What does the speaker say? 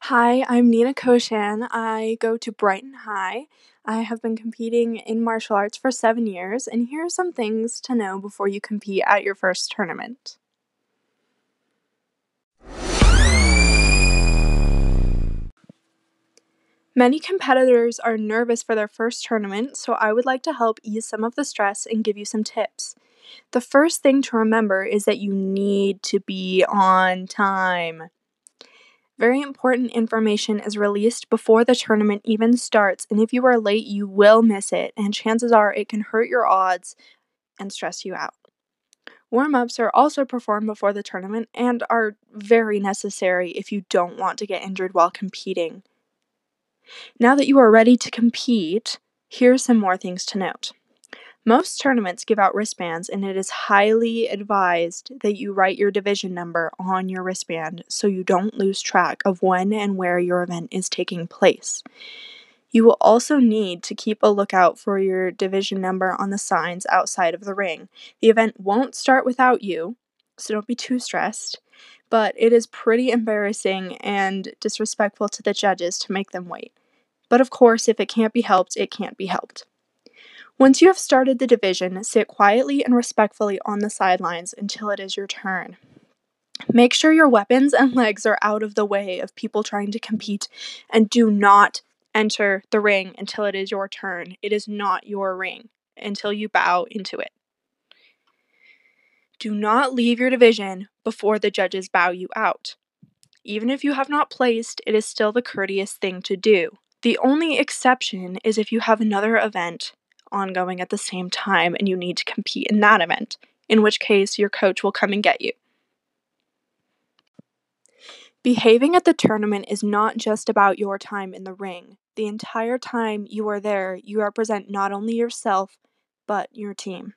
Hi, I'm Nina Koshan. I go to Brighton High. I have been competing in martial arts for seven years, and here are some things to know before you compete at your first tournament. Many competitors are nervous for their first tournament, so I would like to help ease some of the stress and give you some tips. The first thing to remember is that you need to be on time. Very important information is released before the tournament even starts, and if you are late, you will miss it, and chances are it can hurt your odds and stress you out. Warm ups are also performed before the tournament and are very necessary if you don't want to get injured while competing. Now that you are ready to compete, here are some more things to note. Most tournaments give out wristbands, and it is highly advised that you write your division number on your wristband so you don't lose track of when and where your event is taking place. You will also need to keep a lookout for your division number on the signs outside of the ring. The event won't start without you, so don't be too stressed, but it is pretty embarrassing and disrespectful to the judges to make them wait. But of course, if it can't be helped, it can't be helped. Once you have started the division, sit quietly and respectfully on the sidelines until it is your turn. Make sure your weapons and legs are out of the way of people trying to compete, and do not enter the ring until it is your turn. It is not your ring until you bow into it. Do not leave your division before the judges bow you out. Even if you have not placed, it is still the courteous thing to do. The only exception is if you have another event ongoing at the same time and you need to compete in that event, in which case your coach will come and get you. Behaving at the tournament is not just about your time in the ring. The entire time you are there, you represent not only yourself, but your team.